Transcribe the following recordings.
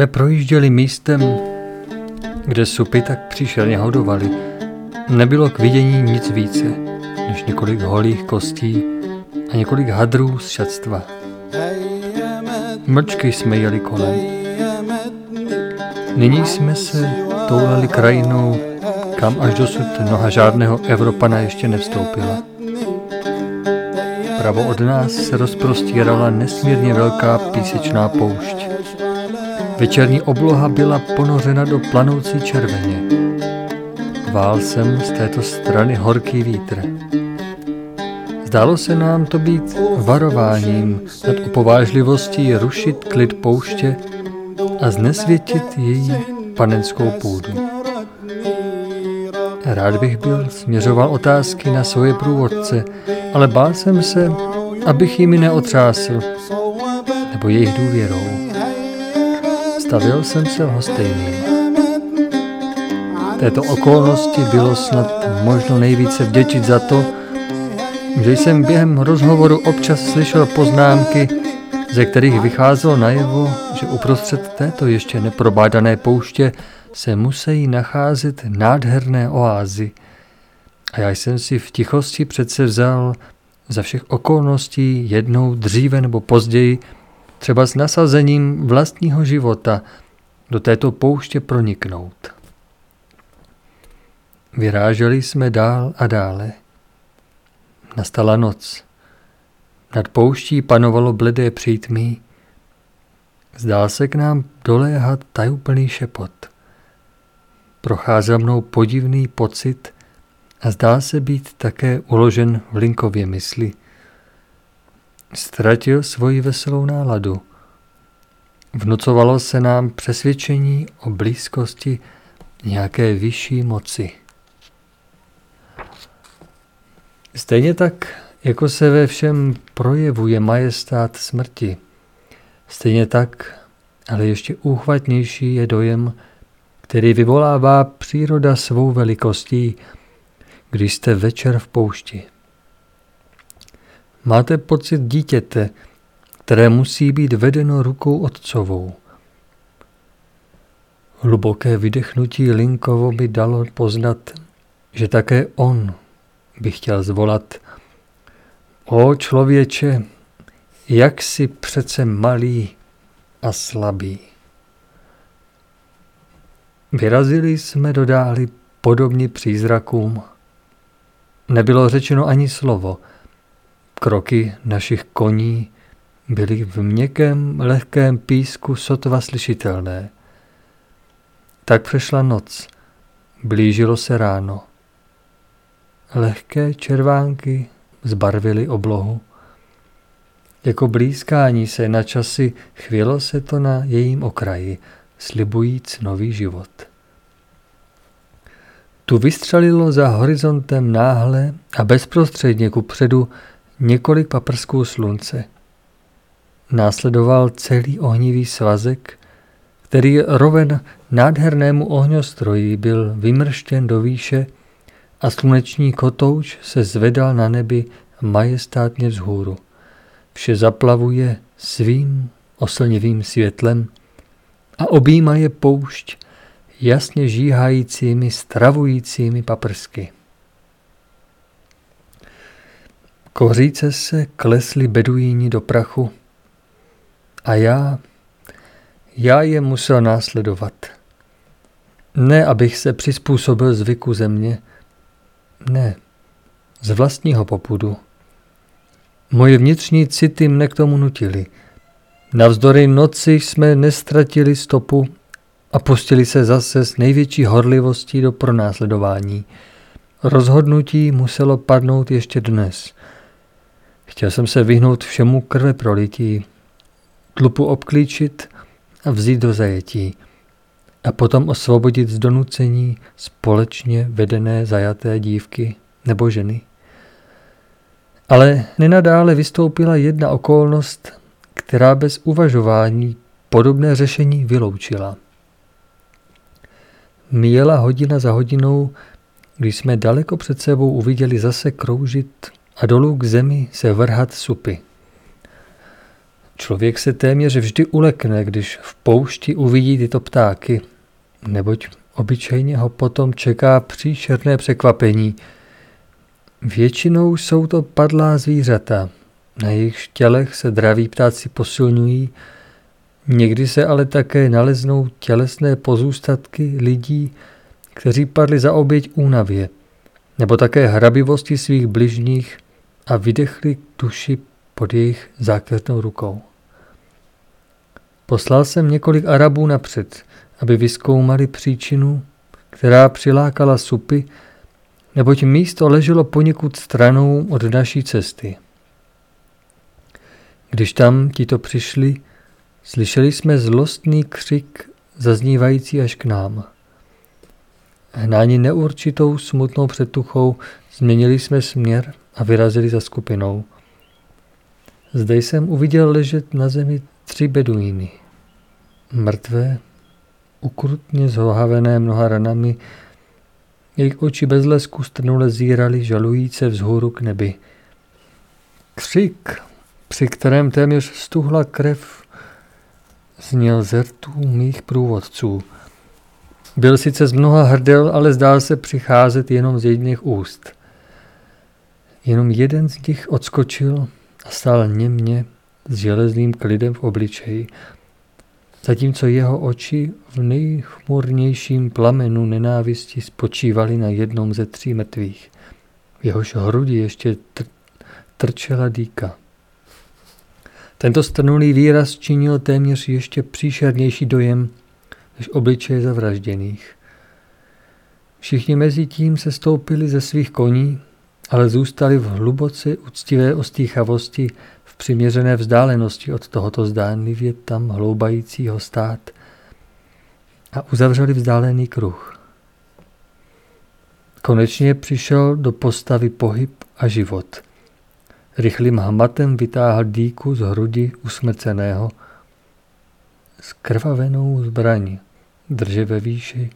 jsme projížděli místem, kde supy tak příšerně hodovali, nebylo k vidění nic více, než několik holých kostí a několik hadrů z šatstva. Mrčky jsme jeli kolem. Nyní jsme se toulali krajinou, kam až dosud noha žádného Evropana ještě nevstoupila. Pravo od nás se rozprostírala nesmírně velká písečná poušť. Večerní obloha byla ponořena do planoucí červeně. Vál jsem z této strany horký vítr. Zdálo se nám to být varováním nad opovážlivostí rušit klid pouště a znesvětit její panenskou půdu. Rád bych byl směřoval otázky na svoje průvodce, ale bál jsem se, abych jimi neotřásl, nebo jejich důvěrou. Stavil jsem se lhostejným. Této okolnosti bylo snad možno nejvíce vděčit za to, že jsem během rozhovoru občas slyšel poznámky, ze kterých vycházelo najevo, že uprostřed této ještě neprobádané pouště se musí nacházet nádherné oázy. A já jsem si v tichosti přece vzal za všech okolností jednou dříve nebo později, třeba s nasazením vlastního života, do této pouště proniknout. Vyráželi jsme dál a dále. Nastala noc. Nad pouští panovalo bledé přítmí. Zdál se k nám doléhat tajuplný šepot. Procházel mnou podivný pocit a zdá se být také uložen v linkově mysli. Ztratil svoji veselou náladu. Vnucovalo se nám přesvědčení o blízkosti nějaké vyšší moci. Stejně tak, jako se ve všem projevuje majestát smrti, stejně tak, ale ještě úchvatnější je dojem, který vyvolává příroda svou velikostí, když jste večer v poušti. Máte pocit dítěte, které musí být vedeno rukou otcovou. Hluboké vydechnutí Linkovo by dalo poznat, že také on by chtěl zvolat O člověče, jak si přece malý a slabý. Vyrazili jsme do dály podobně přízrakům. Nebylo řečeno ani slovo. Kroky našich koní byly v měkkém, lehkém písku sotva slyšitelné. Tak přešla noc, blížilo se ráno. Lehké červánky zbarvily oblohu. Jako blízkání se na časy chvělo se to na jejím okraji, slibujíc nový život. Tu vystřelilo za horizontem náhle a bezprostředně ku předu několik paprsků slunce. Následoval celý ohnivý svazek, který roven nádhernému ohňostroji byl vymrštěn do výše a sluneční kotouč se zvedal na nebi majestátně vzhůru. Vše zaplavuje svým oslnivým světlem a objíma je poušť jasně žíhajícími, stravujícími paprsky. Koříce se klesly beduíni do prachu a já, já je musel následovat. Ne, abych se přizpůsobil zvyku země, ne, z vlastního popudu. Moje vnitřní city mne k tomu nutily. Navzdory noci jsme nestratili stopu a pustili se zase s největší horlivostí do pronásledování. Rozhodnutí muselo padnout ještě dnes. Chtěl jsem se vyhnout všemu krve prolití, tlupu obklíčit a vzít do zajetí a potom osvobodit z donucení společně vedené zajaté dívky nebo ženy. Ale nenadále vystoupila jedna okolnost, která bez uvažování podobné řešení vyloučila. Míjela hodina za hodinou, když jsme daleko před sebou uviděli zase kroužit a dolů k zemi se vrhat supy. Člověk se téměř vždy ulekne, když v poušti uvidí tyto ptáky, neboť obyčejně ho potom čeká příšerné překvapení. Většinou jsou to padlá zvířata, na jejich tělech se draví ptáci posilňují, někdy se ale také naleznou tělesné pozůstatky lidí, kteří padli za oběť únavě, nebo také hrabivosti svých bližních a vydechli duši pod jejich zákeřnou rukou. Poslal jsem několik Arabů napřed, aby vyskoumali příčinu, která přilákala supy, neboť místo leželo poněkud stranou od naší cesty. Když tam tito přišli, slyšeli jsme zlostný křik zaznívající až k nám. Hnáni neurčitou smutnou předtuchou změnili jsme směr a vyrazili za skupinou. Zde jsem uviděl ležet na zemi tři beduíny. Mrtvé, ukrutně zhohavené mnoha ranami, jejich oči bez lesku strnule zírali žalujíce vzhůru k nebi. Křik, při kterém téměř stuhla krev, zněl zertů mých průvodců. Byl sice z mnoha hrdel, ale zdál se přicházet jenom z jedných úst. Jenom jeden z nich odskočil a stál němě s železným klidem v obličeji, zatímco jeho oči v nejchmurnějším plamenu nenávisti spočívaly na jednom ze tří mrtvých. V jehož hrudi ještě tr- trčela dýka. Tento strnulý výraz činil téměř ještě příšernější dojem než obličeje zavražděných. Všichni mezi tím se stoupili ze svých koní, ale zůstali v hluboce úctivé ostýchavosti v přiměřené vzdálenosti od tohoto zdánlivě tam hloubajícího stát a uzavřeli vzdálený kruh. Konečně přišel do postavy pohyb a život – Rychlým hmatem vytáhl dýku z hrudi usmrceného. Skrvavenou zbraň drže ve výši,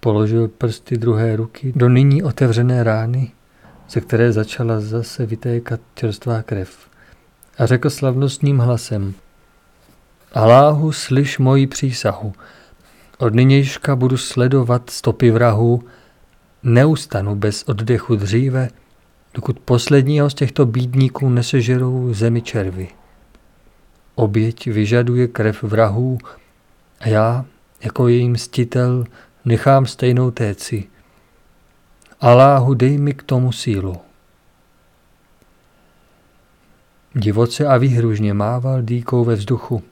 položil prsty druhé ruky do nyní otevřené rány, ze které začala zase vytékat čerstvá krev. A řekl slavnostním hlasem, Aláhu, slyš moji přísahu. Od nynějška budu sledovat stopy vrahů, neustanu bez oddechu dříve, dokud posledního z těchto bídníků nesežerou zemi červy. Oběť vyžaduje krev vrahů a já, jako její mstitel, nechám stejnou téci. Aláhu, dej mi k tomu sílu. Divoce a výhružně mával dýkou ve vzduchu.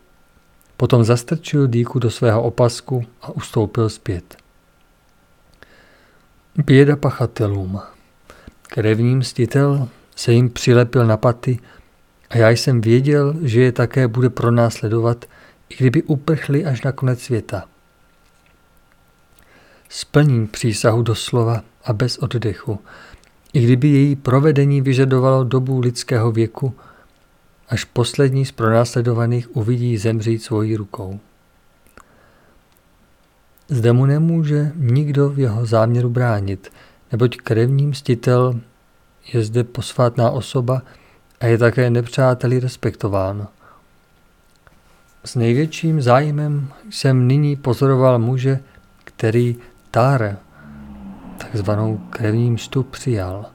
Potom zastrčil dýku do svého opasku a ustoupil zpět. Běda pachatelům. Krevní mstitel se jim přilepil na paty a já jsem věděl, že je také bude pronásledovat, i kdyby uprchli až na konec světa. Splním přísahu doslova a bez oddechu, i kdyby její provedení vyžadovalo dobu lidského věku, až poslední z pronásledovaných uvidí zemřít svojí rukou. Zde mu nemůže nikdo v jeho záměru bránit – neboť krevní mstitel je zde posvátná osoba a je také nepřáteli respektován. S největším zájmem jsem nyní pozoroval muže, který Tár, takzvanou krevní mstu, přijal.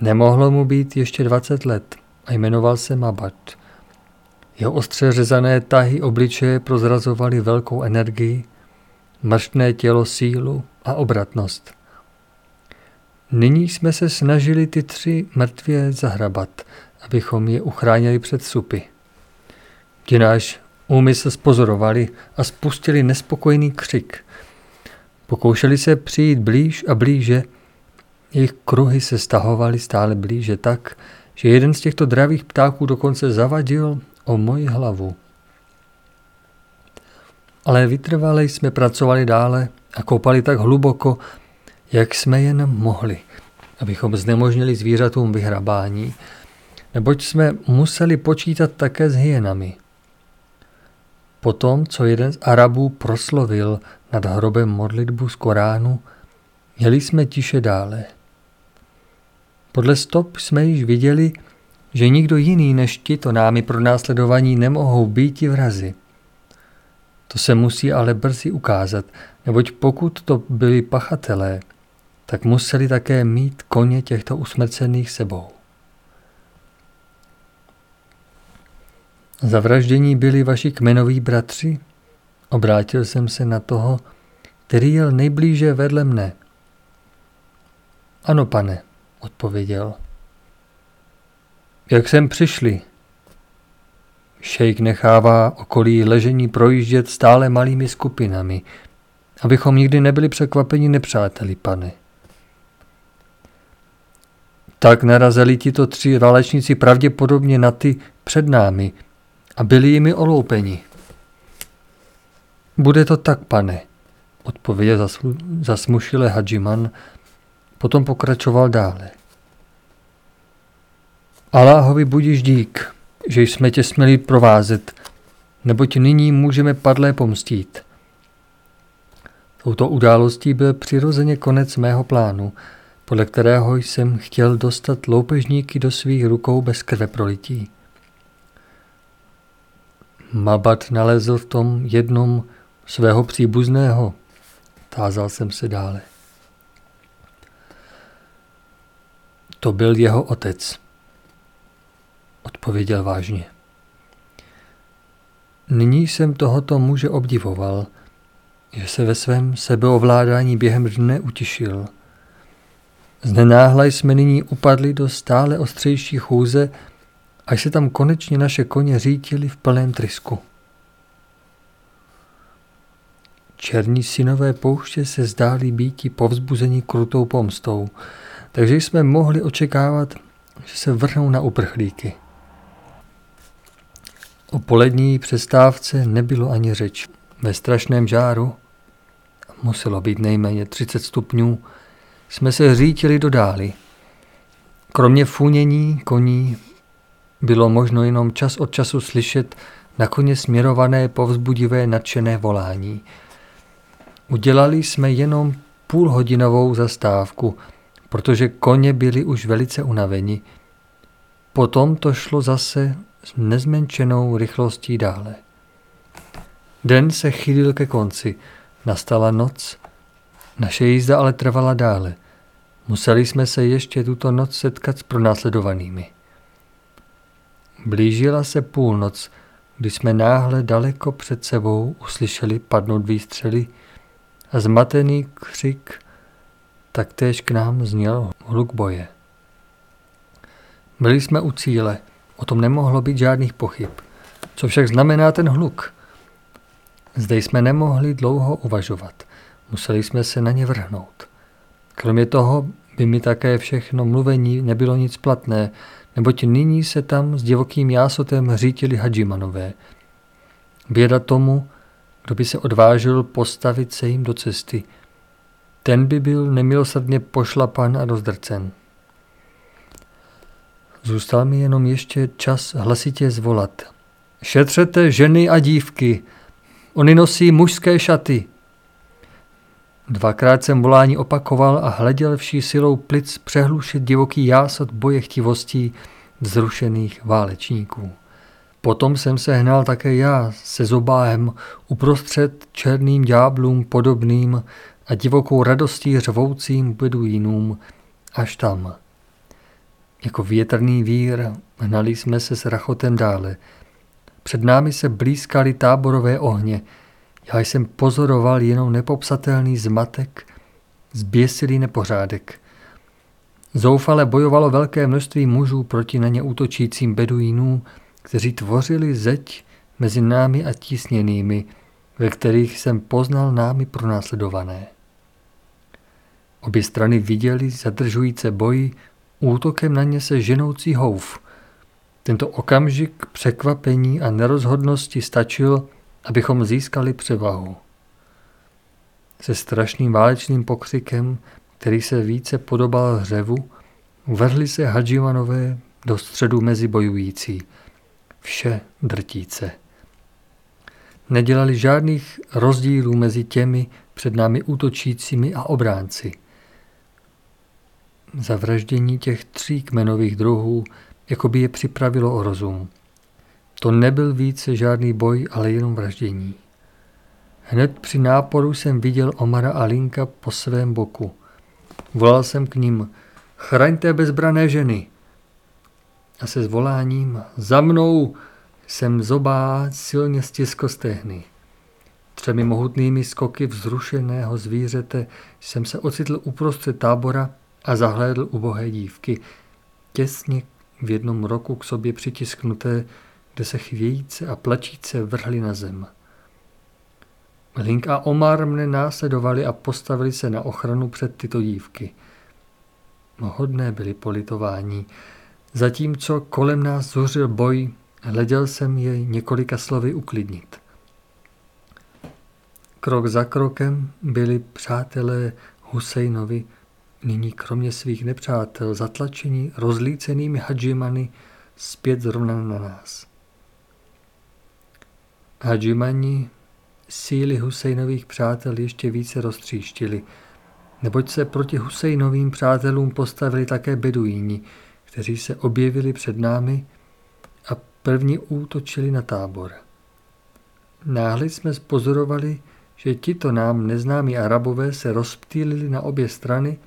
Nemohlo mu být ještě 20 let a jmenoval se Mabat. Jeho ostře řezané tahy obličeje prozrazovaly velkou energii, mrštné tělo sílu a obratnost. Nyní jsme se snažili ty tři mrtvě zahrabat, abychom je uchránili před supy. Ti náš úmysl spozorovali a spustili nespokojný křik. Pokoušeli se přijít blíž a blíže, jejich kruhy se stahovaly stále blíže tak, že jeden z těchto dravých ptáků dokonce zavadil o moji hlavu. Ale vytrvale jsme pracovali dále a koupali tak hluboko, jak jsme jen mohli, abychom znemožnili zvířatům vyhrabání, neboť jsme museli počítat také s hyenami. Potom, co jeden z Arabů proslovil nad hrobem modlitbu z Koránu, Jeli jsme tiše dále. Podle stop jsme již viděli, že nikdo jiný než ti to námi pro následování nemohou být i vrazy. To se musí ale brzy ukázat, neboť pokud to byli pachatelé, tak museli také mít koně těchto usmrcených sebou. Zavraždění byli vaši kmenoví bratři? Obrátil jsem se na toho, který jel nejblíže vedle mne. Ano, pane, odpověděl. Jak sem přišli? Šejk nechává okolí ležení projíždět stále malými skupinami, abychom nikdy nebyli překvapeni nepřáteli, pane. Tak narazili tito tři válečníci pravděpodobně na ty před námi a byli jimi oloupeni. Bude to tak, pane, odpověděl zasmušile Hadžiman, potom pokračoval dále. Aláhovi budíš dík, že jsme tě směli provázet, neboť nyní můžeme padlé pomstít. Touto událostí byl přirozeně konec mého plánu, podle kterého jsem chtěl dostat loupežníky do svých rukou bez krve prolití. Mabat nalezl v tom jednom svého příbuzného, tázal jsem se dále. To byl jeho otec, odpověděl vážně. Nyní jsem tohoto muže obdivoval, že se ve svém sebeovládání během dne utišil. Znenáhla jsme nyní upadli do stále ostřejší chůze, až se tam konečně naše koně řítili v plném trysku. Černí synové pouště se zdáli býti povzbuzení krutou pomstou, takže jsme mohli očekávat, že se vrhnou na uprchlíky. O polední přestávce nebylo ani řeč. Ve strašném žáru, muselo být nejméně 30 stupňů, jsme se řítili do dály. Kromě fůnění koní bylo možno jenom čas od času slyšet na koně směrované povzbudivé nadšené volání. Udělali jsme jenom půlhodinovou zastávku, protože koně byli už velice unaveni. Potom to šlo zase s nezmenšenou rychlostí dále. Den se chýlil ke konci, nastala noc, naše jízda ale trvala dále. Museli jsme se ještě tuto noc setkat s pronásledovanými. Blížila se půlnoc, kdy jsme náhle daleko před sebou uslyšeli padnout výstřely a zmatený křik taktéž k nám zněl hluk boje. Byli jsme u cíle, o tom nemohlo být žádných pochyb. Co však znamená ten hluk? Zde jsme nemohli dlouho uvažovat. Museli jsme se na ně vrhnout. Kromě toho by mi také všechno mluvení nebylo nic platné, neboť nyní se tam s divokým jásotem řítili hadžimanové. Běda tomu, kdo by se odvážil postavit se jim do cesty. Ten by byl nemilosrdně pošlapan a rozdrcen. Zůstal mi jenom ještě čas hlasitě zvolat. Šetřete ženy a dívky, oni nosí mužské šaty. Dvakrát jsem volání opakoval a hleděl vší silou plic přehlušit divoký jásot boje chtivostí vzrušených válečníků. Potom jsem se hnal také já se zobáhem uprostřed černým ďáblům podobným a divokou radostí řvoucím beduínům až tam. Jako větrný vír hnali jsme se s rachotem dále. Před námi se blízkali táborové ohně. Já jsem pozoroval jenom nepopsatelný zmatek, zběsilý nepořádek. Zoufale bojovalo velké množství mužů proti na ně útočícím beduínům, kteří tvořili zeď mezi námi a tísněnými, ve kterých jsem poznal námi pronásledované. Obě strany viděli zadržující boji útokem na ně se ženoucí houf. Tento okamžik překvapení a nerozhodnosti stačil, abychom získali převahu. Se strašným válečným pokřikem, který se více podobal hřevu, vrhli se Hadžimanové do středu mezi bojující. Vše drtíce. Nedělali žádných rozdílů mezi těmi před námi útočícími a obránci – Zavraždění těch tří kmenových druhů jako by je připravilo o rozum. To nebyl více žádný boj, ale jenom vraždění. Hned při náporu jsem viděl Omara a Linka po svém boku. Volal jsem k ním, chraňte bezbrané ženy. A se zvoláním, za mnou jsem zobá silně stiskl stehny. Třemi mohutnými skoky vzrušeného zvířete jsem se ocitl uprostřed tábora a zahlédl ubohé dívky, těsně v jednom roku k sobě přitisknuté, kde se chvějíce a plačíce vrhli na zem. Link a Omar mne následovali a postavili se na ochranu před tyto dívky. Hodné byly politování. Zatímco kolem nás zuřil boj, hleděl jsem je několika slovy uklidnit. Krok za krokem byli přátelé Husejnovi nyní kromě svých nepřátel zatlačení rozlícenými hadžimany zpět zrovna na nás. Hadžimani síly Husejnových přátel ještě více roztříštili, neboť se proti Husejnovým přátelům postavili také beduíni, kteří se objevili před námi a první útočili na tábor. Náhle jsme spozorovali, že tito nám neznámí arabové se rozptýlili na obě strany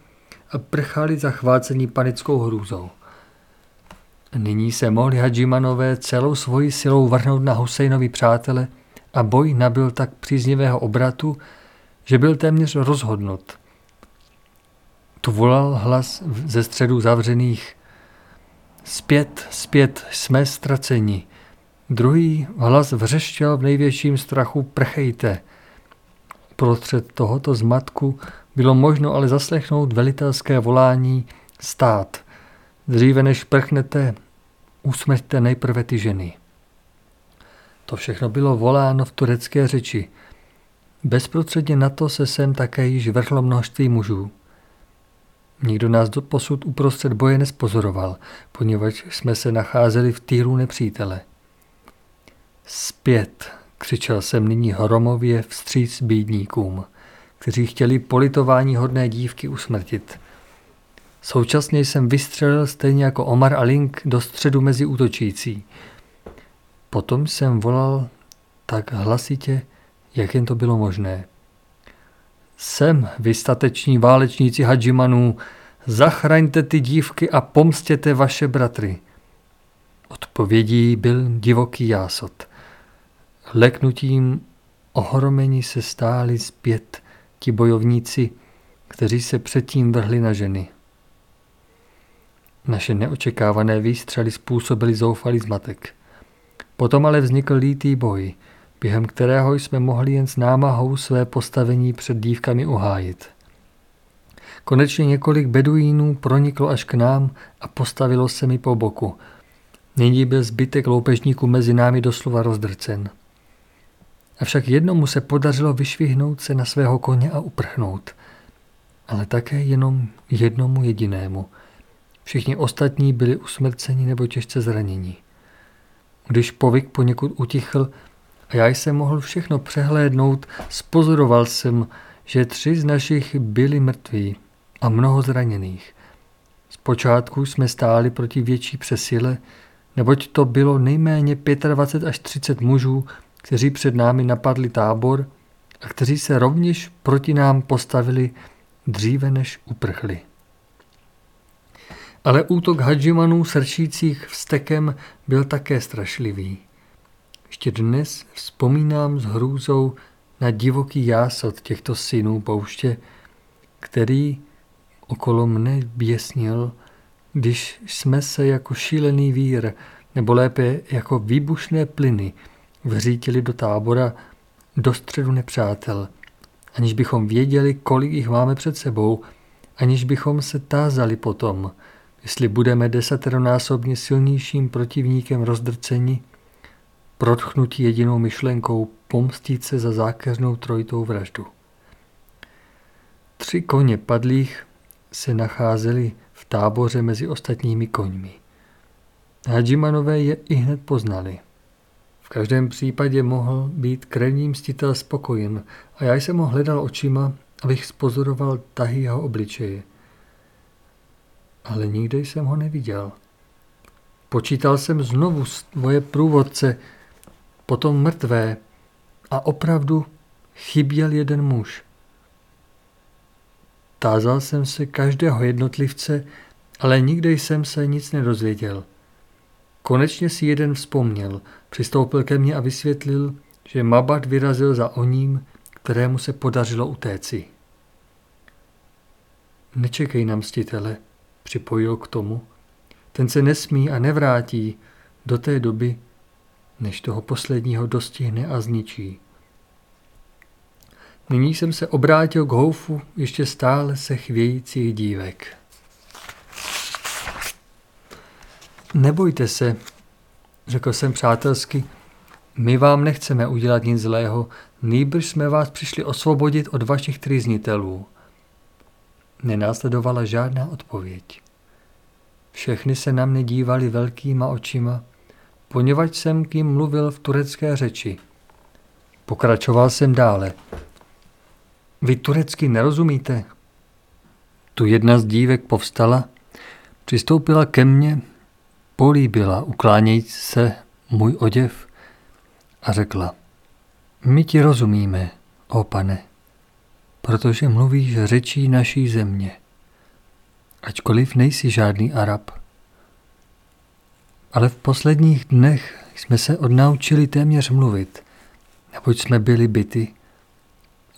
a prchali zachvácení panickou hrůzou. Nyní se mohli Hadžimanové celou svoji silou vrhnout na Husejnovi přátele a boj nabil tak příznivého obratu, že byl téměř rozhodnut. Tu volal hlas ze středu zavřených. Zpět, zpět, jsme ztraceni. Druhý hlas vřeštěl v největším strachu prchejte. Prostřed tohoto zmatku bylo možno ale zaslechnout velitelské volání stát. Dříve než prchnete, usmrťte nejprve ty ženy. To všechno bylo voláno v turecké řeči. Bezprostředně na to se sem také již vrchlo množství mužů. Nikdo nás do posud uprostřed boje nespozoroval, poněvadž jsme se nacházeli v týru nepřítele. Zpět, křičel jsem nyní hromově vstříc bídníkům, kteří chtěli politování hodné dívky usmrtit. Současně jsem vystřelil stejně jako Omar a Link do středu mezi útočící – Potom jsem volal tak hlasitě, jak jen to bylo možné. Jsem, vy stateční válečníci Hadžimanů, zachraňte ty dívky a pomstěte vaše bratry. Odpovědí byl divoký jásot. Leknutím ohromení se stáli zpět ti bojovníci, kteří se předtím vrhli na ženy. Naše neočekávané výstřely způsobily zoufalý zmatek. Potom ale vznikl lítý boj, během kterého jsme mohli jen s námahou své postavení před dívkami uhájit. Konečně několik beduínů proniklo až k nám a postavilo se mi po boku. Nyní byl zbytek loupežníků mezi námi doslova rozdrcen. Avšak jednomu se podařilo vyšvihnout se na svého koně a uprchnout. Ale také jenom jednomu jedinému. Všichni ostatní byli usmrceni nebo těžce zraněni. Když povyk poněkud utichl já jsem mohl všechno přehlédnout, spozoroval jsem, že tři z našich byli mrtví a mnoho zraněných. Zpočátku jsme stáli proti větší přesile, neboť to bylo nejméně 25 až 30 mužů, kteří před námi napadli tábor a kteří se rovněž proti nám postavili dříve než uprchli. Ale útok hadžimanů srčících vstekem byl také strašlivý. Ještě dnes vzpomínám s hrůzou na divoký jásot těchto synů pouště, který okolo mne běsnil, když jsme se jako šílený vír, nebo lépe jako výbušné plyny, vřítili do tábora do středu nepřátel, aniž bychom věděli, kolik jich máme před sebou, aniž bychom se tázali potom – jestli budeme desateronásobně silnějším protivníkem rozdrceni, protchnutí jedinou myšlenkou pomstit se za zákeřnou trojitou vraždu. Tři koně padlých se nacházeli v táboře mezi ostatními koňmi. Hadžimanové je i hned poznali. V každém případě mohl být krevní mstitel spokojen a já jsem ho hledal očima, abych spozoroval tahy jeho obličeje – ale nikde jsem ho neviděl. Počítal jsem znovu svoje průvodce, potom mrtvé a opravdu chyběl jeden muž. Tázal jsem se každého jednotlivce, ale nikde jsem se nic nedozvěděl. Konečně si jeden vzpomněl, přistoupil ke mně a vysvětlil, že Mabat vyrazil za oním, kterému se podařilo utéci. Nečekej na mstitele, připojil k tomu. Ten se nesmí a nevrátí do té doby, než toho posledního dostihne a zničí. Nyní jsem se obrátil k houfu ještě stále se chvějících dívek. Nebojte se, řekl jsem přátelsky, my vám nechceme udělat nic zlého, nýbrž jsme vás přišli osvobodit od vašich trýznitelů. Nenásledovala žádná odpověď. Všechny se na mne dívali velkýma očima, poněvadž jsem k jim mluvil v turecké řeči. Pokračoval jsem dále. Vy turecky nerozumíte? Tu jedna z dívek povstala, přistoupila ke mně, políbila, uklánějíc se můj oděv a řekla, my ti rozumíme, o pane, protože mluvíš řečí naší země, ačkoliv nejsi žádný Arab. Ale v posledních dnech jsme se odnaučili téměř mluvit, neboť jsme byli byty,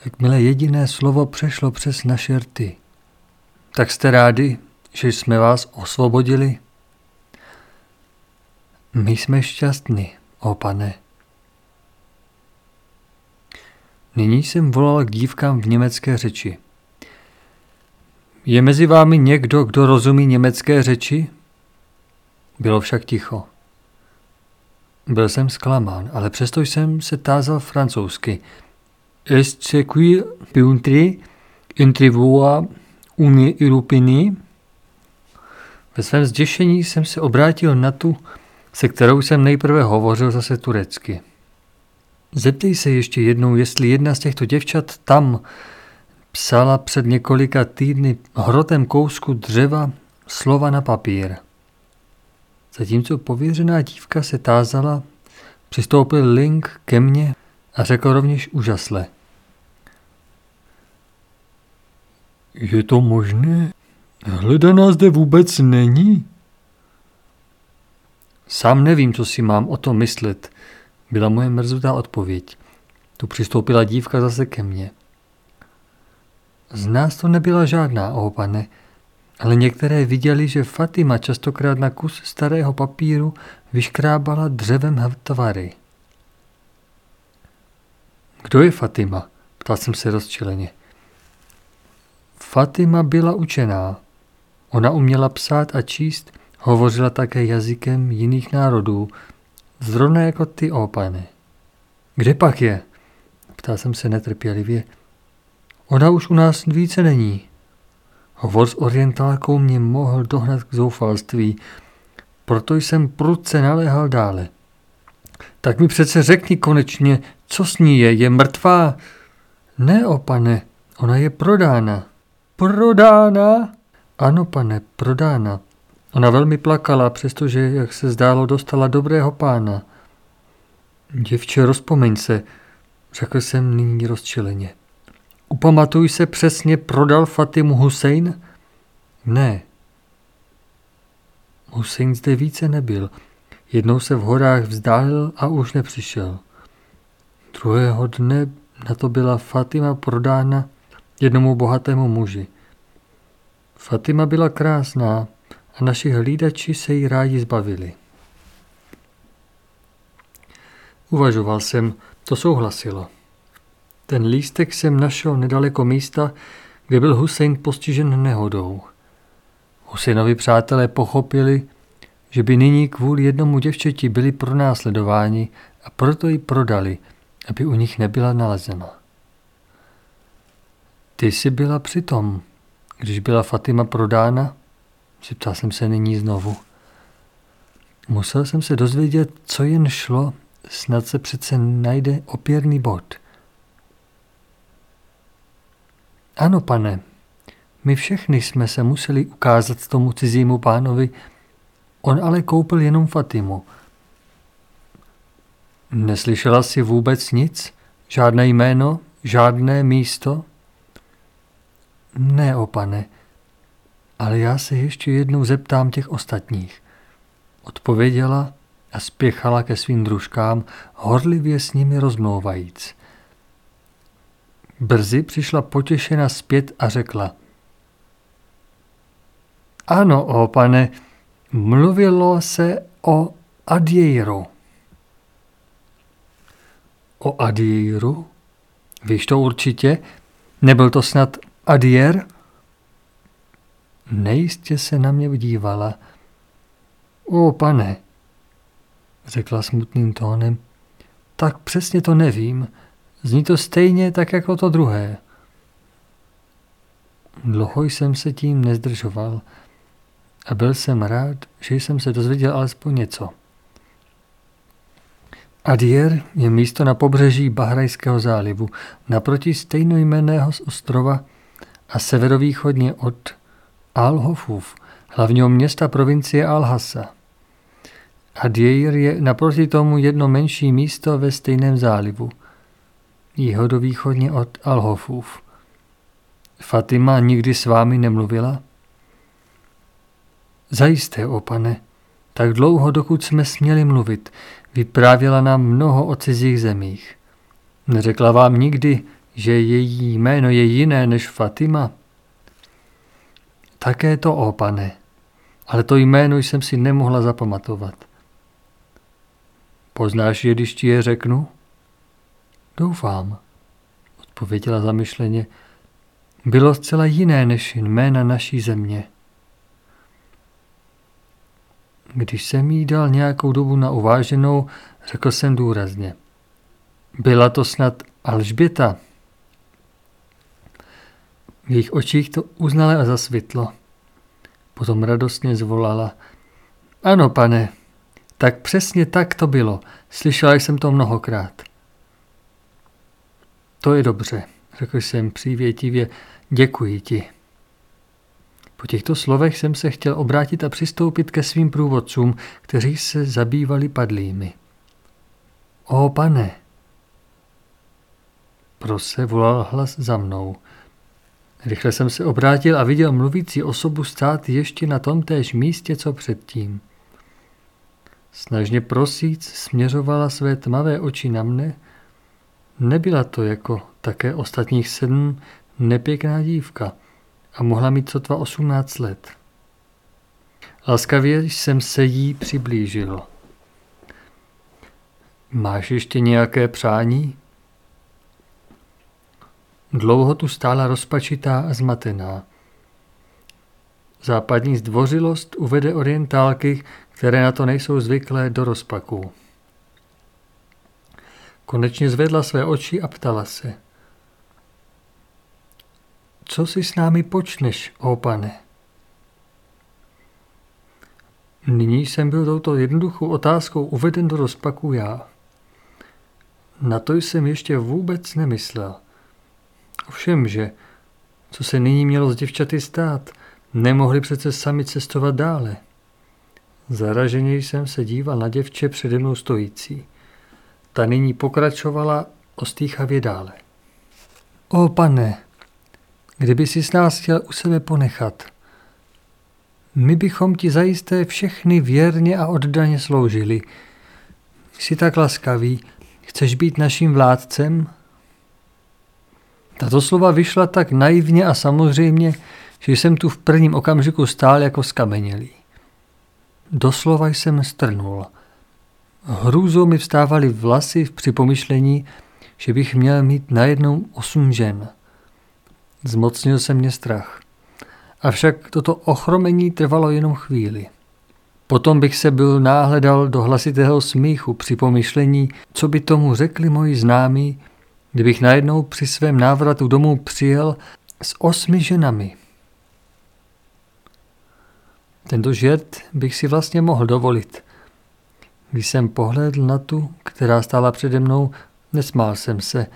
jakmile jediné slovo přešlo přes naše rty. Tak jste rádi, že jsme vás osvobodili? My jsme šťastní, o pane. Nyní jsem volal k dívkám v německé řeči. Je mezi vámi někdo, kdo rozumí německé řeči? Bylo však ticho. Byl jsem zklamán, ale přesto jsem se tázal francouzsky. Est ce qui peut entre vous une? Ve svém zděšení jsem se obrátil na tu, se kterou jsem nejprve hovořil zase turecky. Zeptej se ještě jednou, jestli jedna z těchto děvčat tam psala před několika týdny hrotem kousku dřeva slova na papír. Zatímco pověřená dívka se tázala, přistoupil Link ke mně a řekl rovněž úžasle. Je to možné? Hledaná zde vůbec není? Sám nevím, co si mám o tom myslet, byla moje mrzutá odpověď. Tu přistoupila dívka zase ke mně. Z nás to nebyla žádná, oh pane, ale některé viděli, že Fatima častokrát na kus starého papíru vyškrábala dřevem tvary. Kdo je Fatima? Ptal jsem se rozčileně. Fatima byla učená. Ona uměla psát a číst, hovořila také jazykem jiných národů, zrovna jako ty, ó pane. Kde pak je? Ptal jsem se netrpělivě. Ona už u nás více není. Hovor s orientálkou mě mohl dohnat k zoufalství, proto jsem prudce naléhal dále. Tak mi přece řekni konečně, co s ní je, je mrtvá? Ne, o pane, ona je prodána. Prodána? Ano, pane, prodána. Ona velmi plakala, přestože, jak se zdálo, dostala dobrého pána. Děvče, rozpomeň se, řekl jsem nyní rozčileně. Upamatuj se přesně, prodal Fatimu Hussein? Ne. Hussein zde více nebyl. Jednou se v horách vzdálil a už nepřišel. Druhého dne na to byla Fatima prodána jednomu bohatému muži. Fatima byla krásná, a naši hlídači se jí rádi zbavili. Uvažoval jsem, to souhlasilo. Ten lístek jsem našel nedaleko místa, kde byl Hussein postižen nehodou. Husseinovi přátelé pochopili, že by nyní kvůli jednomu děvčeti byli pronásledováni a proto ji prodali, aby u nich nebyla nalezena. Ty jsi byla přitom, když byla Fatima prodána? Zeptal jsem se nyní znovu. Musel jsem se dozvědět, co jen šlo, snad se přece najde opěrný bod. Ano, pane, My všechny jsme se museli ukázat tomu cizímu pánovi, on ale koupil jenom Fatimu. Neslyšela si vůbec nic? Žádné jméno? Žádné místo? Ne, opane, ale já se ještě jednou zeptám těch ostatních. Odpověděla a spěchala ke svým družkám, horlivě s nimi rozmlouvajíc. Brzy přišla potěšena zpět a řekla. Ano, o pane, mluvilo se o Adieiru. O Adieiru? Víš to určitě? Nebyl to snad Adier? Nejistě se na mě dívala. O, pane, řekla smutným tónem, tak přesně to nevím. Zní to stejně tak jako to druhé. Dlouho jsem se tím nezdržoval a byl jsem rád, že jsem se dozvěděl alespoň něco. Adier je místo na pobřeží Bahrajského zálivu, naproti stejnojmenného z ostrova a severovýchodně od Al-Hofuf, hlavního města provincie Al-Hasa. Adjeir je naproti tomu jedno menší místo ve stejném zálivu, jihodovýchodně od Al-Hofuf. Fatima nikdy s vámi nemluvila? Zajisté, o pane, tak dlouho, dokud jsme směli mluvit, vyprávěla nám mnoho o cizích zemích. Neřekla vám nikdy, že její jméno je jiné než Fatima? Také to, o pane, ale to jméno jsem si nemohla zapamatovat. Poznáš je, když ti je řeknu? Doufám, odpověděla zamyšleně. Bylo zcela jiné než jména naší země. Když jsem jí dal nějakou dobu na uváženou, řekl jsem důrazně. Byla to snad Alžběta. V jejich očích to uznala a zasvitlo. Potom radostně zvolala. Ano, pane, tak přesně tak to bylo. Slyšela jsem to mnohokrát. To je dobře, řekl jsem přívětivě. Děkuji ti. Po těchto slovech jsem se chtěl obrátit a přistoupit ke svým průvodcům, kteří se zabývali padlými. O pane! Prose volal hlas za mnou. Rychle jsem se obrátil a viděl mluvící osobu stát ještě na tom též místě, co předtím. Snažně prosíc směřovala své tmavé oči na mne. Nebyla to jako také ostatních sedm nepěkná dívka a mohla mít sotva osmnáct let. Laskavě jsem se jí přiblížil. Máš ještě nějaké přání? Dlouho tu stála rozpačitá a zmatená. Západní zdvořilost uvede orientálky, které na to nejsou zvyklé, do rozpaků. Konečně zvedla své oči a ptala se. Co si s námi počneš, ó pane? Nyní jsem byl touto jednoduchou otázkou uveden do rozpaku já. Na to jsem ještě vůbec nemyslel. Ovšem, že co se nyní mělo s děvčaty stát, nemohli přece sami cestovat dále. Zaraženě jsem se díval na děvče přede mnou stojící. Ta nyní pokračovala ostýchavě dále. O pane, kdyby si s nás chtěl u sebe ponechat, my bychom ti zajisté všechny věrně a oddaně sloužili. Jsi tak laskavý, chceš být naším vládcem? Tato slova vyšla tak naivně a samozřejmě, že jsem tu v prvním okamžiku stál jako skamenělý. Doslova jsem strnul. Hrůzou mi vstávaly vlasy v připomyšlení, že bych měl mít najednou osm žen. Zmocnil se mě strach. Avšak toto ochromení trvalo jenom chvíli. Potom bych se byl náhledal do hlasitého smíchu při pomyšlení, co by tomu řekli moji známí, kdybych najednou při svém návratu domů přijel s osmi ženami. Tento žert bych si vlastně mohl dovolit. Když jsem pohlédl na tu, která stála přede mnou, nesmál jsem se,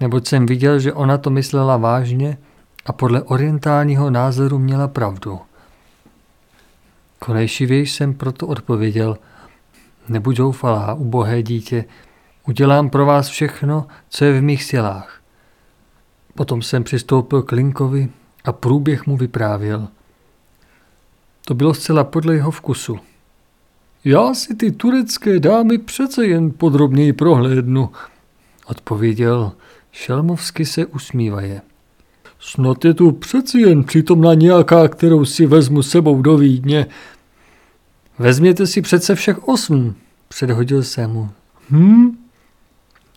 neboť jsem viděl, že ona to myslela vážně a podle orientálního názoru měla pravdu. Konejšivě jsem proto odpověděl, nebuď zoufalá, ubohé dítě, udělám pro vás všechno, co je v mých silách. Potom jsem přistoupil k Linkovi a průběh mu vyprávěl. To bylo zcela podle jeho vkusu. Já si ty turecké dámy přece jen podrobněji prohlédnu, odpověděl šelmovsky se usmívaje. Snad je tu přeci jen přítomná nějaká, kterou si vezmu sebou do Vídně. Vezměte si přece všech osm, předhodil se mu. Hm?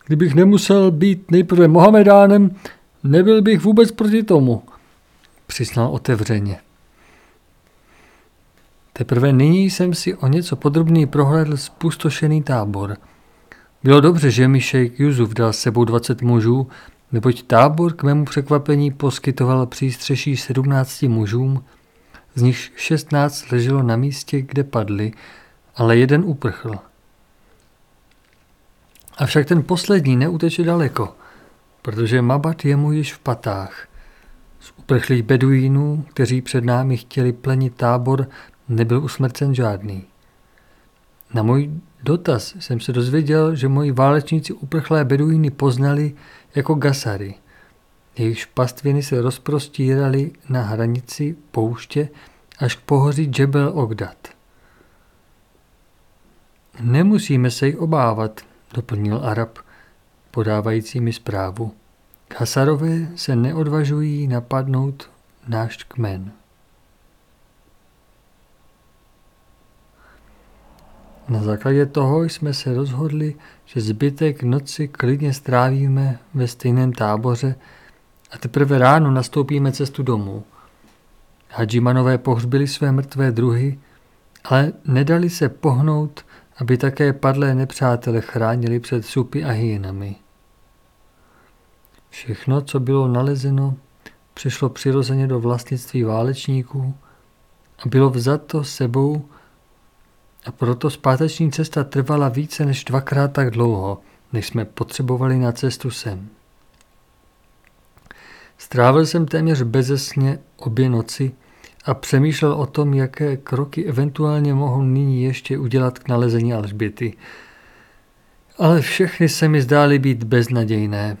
Kdybych nemusel být nejprve Mohamedánem, nebyl bych vůbec proti tomu, přiznal otevřeně. Teprve nyní jsem si o něco podrobněji prohlédl spustošený tábor. Bylo dobře, že mi šejk Juzuf dal s sebou 20 mužů, neboť tábor k mému překvapení poskytoval přístřeší 17 mužům, z nich 16 leželo na místě, kde padli, ale jeden uprchl. Avšak ten poslední neuteče daleko, protože Mabat je mu již v patách. Z uprchlých beduínů, kteří před námi chtěli plenit tábor, nebyl usmrcen žádný. Na můj dotaz jsem se dozvěděl, že moji válečníci uprchlé beduíny poznali jako gasary. Jejichž pastviny se rozprostíraly na hranici pouště až k pohoří Džebel Ogdat. Nemusíme se jich obávat, doplnil Arab, podávající mi zprávu. Hasarové se neodvažují napadnout náš kmen. Na základě toho jsme se rozhodli, že zbytek noci klidně strávíme ve stejném táboře a teprve ráno nastoupíme cestu domů. Hadžimanové pohřbili své mrtvé druhy, ale nedali se pohnout, aby také padlé nepřátele chránili před supy a hyenami. Všechno, co bylo nalezeno, přišlo přirozeně do vlastnictví válečníků a bylo vzato sebou a proto zpáteční cesta trvala více než dvakrát tak dlouho, než jsme potřebovali na cestu sem. Strávil jsem téměř bezesně obě noci a přemýšlel o tom, jaké kroky eventuálně mohu nyní ještě udělat k nalezení Alžběty. Ale všechny se mi zdály být beznadějné.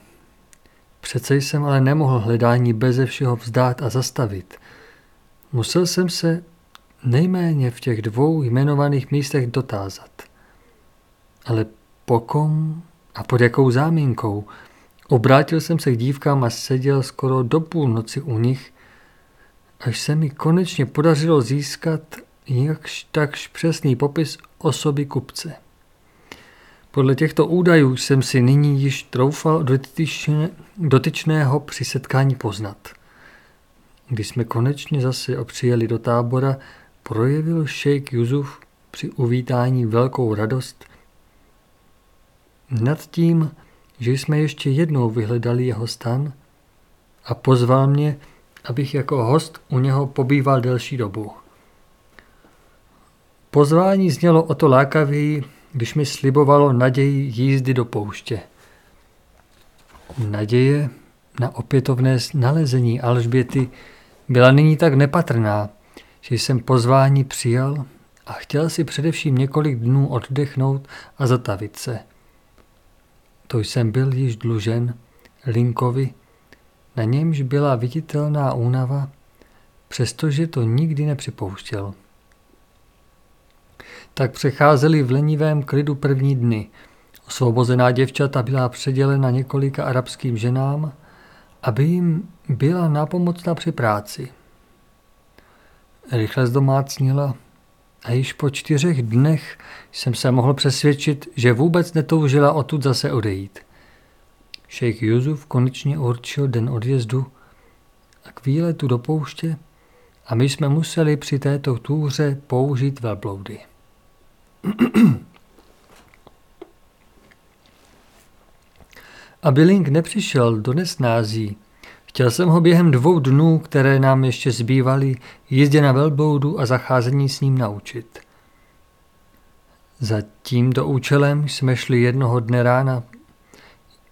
Přece jsem ale nemohl hledání beze všeho vzdát a zastavit. Musel jsem se nejméně v těch dvou jmenovaných místech dotázat. Ale po kom a pod jakou zámínkou? Obrátil jsem se k dívkám a seděl skoro do půlnoci u nich, až se mi konečně podařilo získat jakž takž přesný popis osoby kupce. Podle těchto údajů jsem si nyní již troufal dotyčné, dotyčného při setkání poznat. Když jsme konečně zase opřijeli do tábora, projevil šejk Juzuf při uvítání velkou radost nad tím, že jsme ještě jednou vyhledali jeho stan a pozval mě, abych jako host u něho pobýval delší dobu. Pozvání znělo o to lákavěji, když mi slibovalo naději jízdy do pouště. Naděje na opětovné nalezení Alžběty byla nyní tak nepatrná, že jsem pozvání přijal a chtěl si především několik dnů oddechnout a zatavit se. To jsem byl již dlužen Linkovi, na němž byla viditelná únava, přestože to nikdy nepřipouštěl. Tak přecházeli v lenivém klidu první dny. Osvobozená děvčata byla předělena několika arabským ženám, aby jim byla nápomocná při práci. Rychle zdomácnila a již po čtyřech dnech jsem se mohl přesvědčit, že vůbec netoužila odtud zase odejít. Šejk Juzuf konečně určil den odjezdu a k výletu do pouště a my jsme museli při této túře použít velbloudy. Aby Link nepřišel do nesnází, chtěl jsem ho během dvou dnů, které nám ještě zbývaly, jízdě na velbloudu a zacházení s ním naučit. Za tímto účelem jsme šli jednoho dne rána,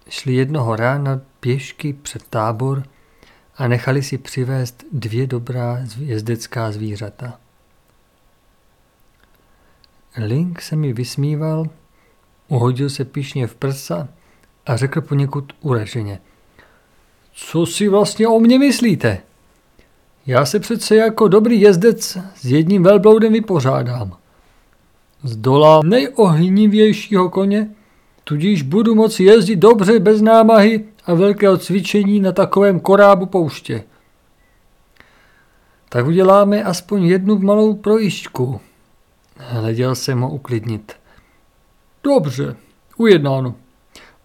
šli jednoho rána pěšky před tábor a nechali si přivést dvě dobrá jezdecká zvířata. Link se mi vysmíval, uhodil se pišně v prsa a řekl poněkud uraženě. Co si vlastně o mně myslíte? Já se přece jako dobrý jezdec s jedním velbloudem vypořádám. Z dola nejohnivějšího koně, tudíž budu moci jezdit dobře bez námahy a velkého cvičení na takovém korábu pouště. Tak uděláme aspoň jednu malou projížďku. Hleděl jsem ho uklidnit. Dobře, ujednáno.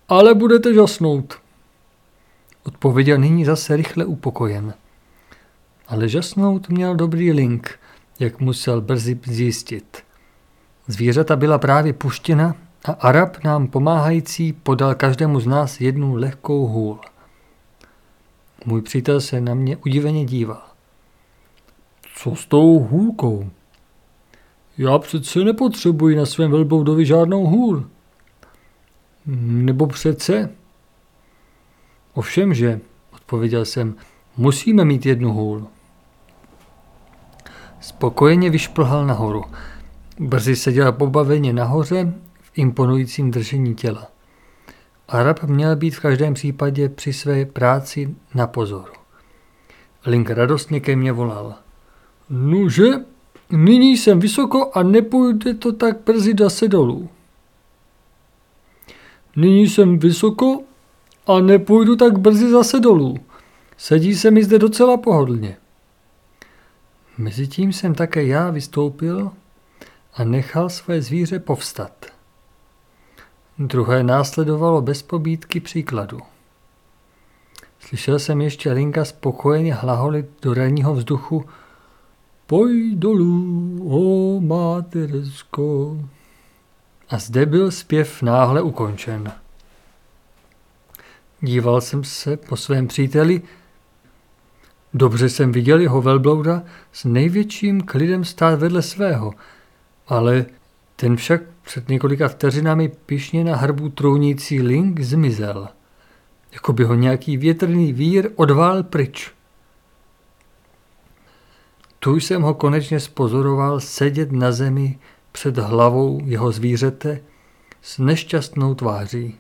Ale budete žasnout. Odpověděl nyní zase rychle upokojen. Ale žasnout měl dobrý link, jak musel brzy zjistit. Zvířata byla právě puštěna a Arab nám pomáhající podal každému z nás jednu lehkou hůl. Můj přítel se na mě udiveně díval. Co s tou hůlkou? Já přece nepotřebuji na svém velbloudovi žádnou hůl. Nebo přece? Ovšemže, odpověděl jsem, musíme mít jednu hůl. Spokojeně vyšplhal nahoru. Brzy seděl pobaveně nahoře v imponujícím držení těla. Arab měl být v každém případě při své práci na pozoru. Link radostně ke mně volal. Nuže, nyní jsem vysoko a nepůjde to tak brzy zase dolů. Nyní jsem vysoko a nepůjdu tak brzy zase dolů. Sedí se mi zde docela pohodlně. Mezitím jsem také já vystoupil a nechal své zvíře povstat. Druhé následovalo bez pobídky příkladu. Slyšel jsem ještě Linka spokojeně hlaholit do ranního vzduchu Poj dolů, o má Teresko. A zde byl zpěv náhle ukončen. Díval jsem se po svém příteli, dobře jsem viděl jeho velblouda s největším klidem stát vedle svého, ale ten však před několika vteřinami pišně na hrbu trounící link zmizel. Jako by ho nějaký větrný vír odvál pryč. Tu jsem ho konečně spozoroval sedět na zemi před hlavou jeho zvířete s nešťastnou tváří.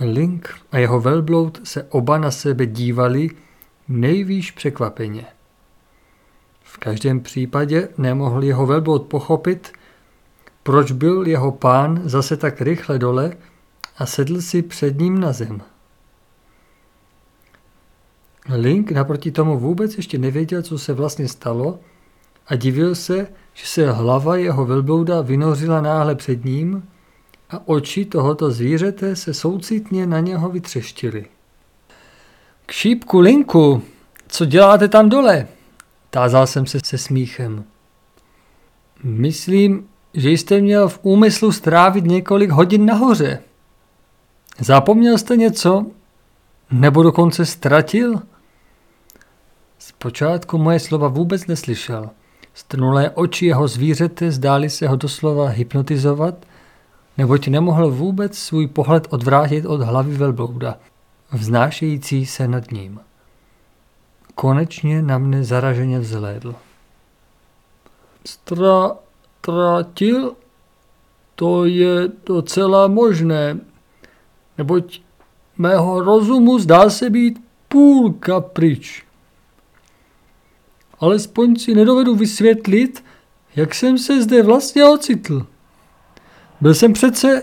Link a jeho velbloud se oba na sebe dívali nejvýš překvapeně. V každém případě nemohl jeho velbloud pochopit, proč byl jeho pán zase tak rychle dole a sedl si před ním na zem. Link naproti tomu vůbec ještě nevěděl, co se vlastně stalo a divil se, že se hlava jeho velblouda vynořila náhle před ním a oči tohoto zvířete se soucitně na něho vytřeštily. K šípku, Linku, co děláte tam dole? Tázal jsem se se smíchem. Myslím, že jste měl v úmyslu strávit několik hodin nahoře. Zapomněl jste něco? Nebo dokonce ztratil? Zpočátku moje slova vůbec neslyšel. Strnulé oči jeho zvířete zdály se ho doslova hypnotizovat, neboť nemohl vůbec svůj pohled odvrátit od hlavy velblouda, vznášející se nad ním. Konečně na mne zaraženě vzhlédl. Stra, tratil? To je docela možné, neboť mého rozumu zdá se být půlka pryč. Alespoň si nedovedu vysvětlit, jak jsem se zde vlastně ocitl. Byl jsem přece...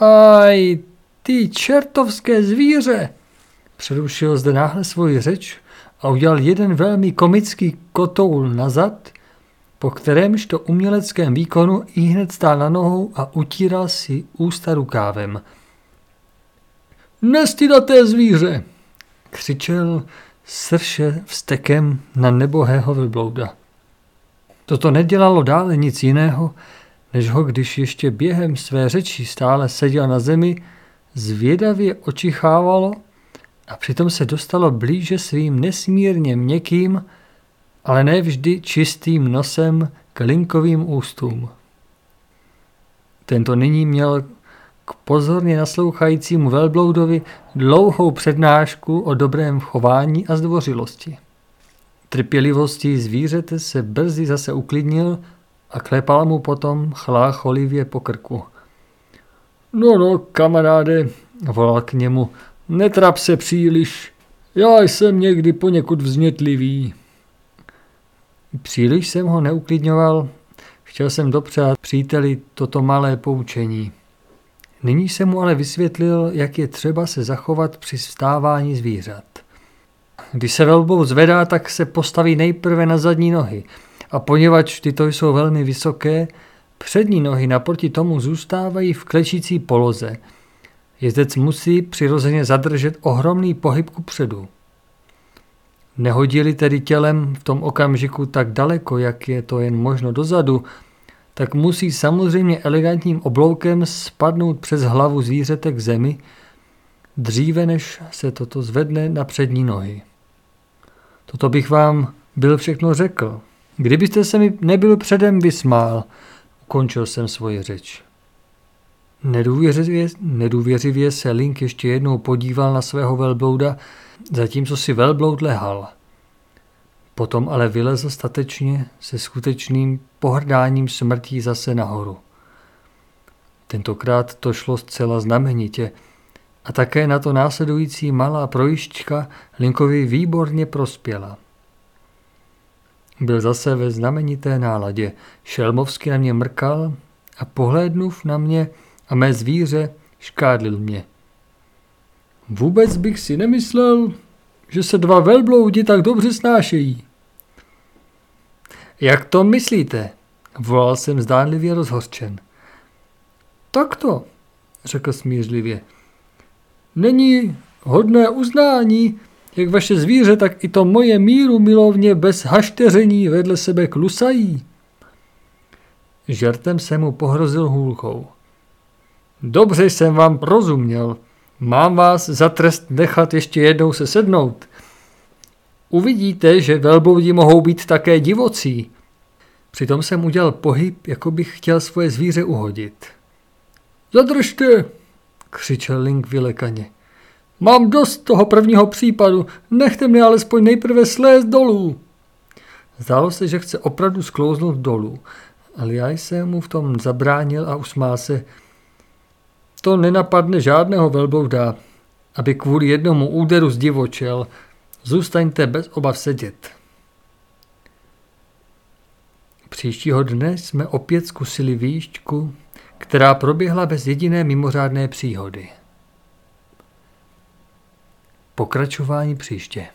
Aj, ty čertovské zvíře! Přerušil zde náhle svoji řeč a udělal jeden velmi komický kotoul nazad, po kterémž to uměleckém výkonu i hned stál na nohou a utíral si ústa rukávem. Nestydaté zvíře! křičel srše vstekem na nebohého velblouda. Toto nedělalo dále nic jiného, než ho, když ještě během své řeči stále seděl na zemi, zvědavě očichávalo a přitom se dostalo blíže svým nesmírně měkkým, ale ne vždy čistým nosem k linkovým ústům. Tento nyní měl k pozorně naslouchajícímu velbloudovi dlouhou přednášku o dobrém chování a zdvořilosti. Trpělivostí zvířete se brzy zase uklidnil a klepal mu potom chlácholivě po krku. No, no, kamaráde, volal k němu, netrap se příliš, já jsem někdy poněkud vznětlivý. Příliš jsem ho neuklidňoval, chtěl jsem dopřát příteli toto malé poučení. Nyní jsem mu ale vysvětlil, jak je třeba se zachovat při vstávání zvířat. Když se velbou zvedá, tak se postaví nejprve na zadní nohy a poněvadž tyto jsou velmi vysoké, přední nohy naproti tomu zůstávají v klečící poloze. Jezdec musí přirozeně zadržet ohromný pohyb ku předu. Nehodili tedy tělem v tom okamžiku tak daleko, jak je to jen možno dozadu, tak musí samozřejmě elegantním obloukem spadnout přes hlavu zvířete k zemi, dříve než se toto zvedne na přední nohy. Toto bych vám byl všechno řekl. Kdybyste se mi nebyl předem vysmál, ukončil jsem svoji řeč. Nedůvěřivě, nedůvěřivě se Link ještě jednou podíval na svého velblouda, zatímco si velbloud lehal. Potom ale vylezl statečně se skutečným pohrdáním smrtí zase nahoru. Tentokrát to šlo zcela znamenitě a také na to následující malá projišťka Linkovi výborně prospěla. Byl zase ve znamenité náladě, šelmovsky na mě mrkal a pohlédnuv na mě a mé zvíře škádlil mě. Vůbec bych si nemyslel, že se dva velbloudi tak dobře snášejí. Jak to myslíte? Volal jsem zdánlivě rozhořčen. Tak to, řekl smířlivě. Není hodné uznání, jak vaše zvíře, tak i to moje míru milovně bez hašteření vedle sebe klusají. Žertem se mu pohrozil hůlkou. Dobře jsem vám rozuměl. Mám vás za trest nechat ještě jednou se sednout. Uvidíte, že velbloudi mohou být také divocí. Přitom jsem udělal pohyb, jako bych chtěl svoje zvíře uhodit. Zadržte, křičel Link vylekaně. Mám dost toho prvního případu, nechte mě alespoň nejprve slézt dolů. Zdálo se, že chce opravdu sklouznout dolů, ale já jsem mu v tom zabránil a usmál se. To nenapadne žádného velblouda, aby kvůli jednomu úderu zdivočel. Zůstaňte bez obav sedět. Příštího dne jsme opět zkusili výšťku, která proběhla bez jediné mimořádné příhody. Pokračování příště.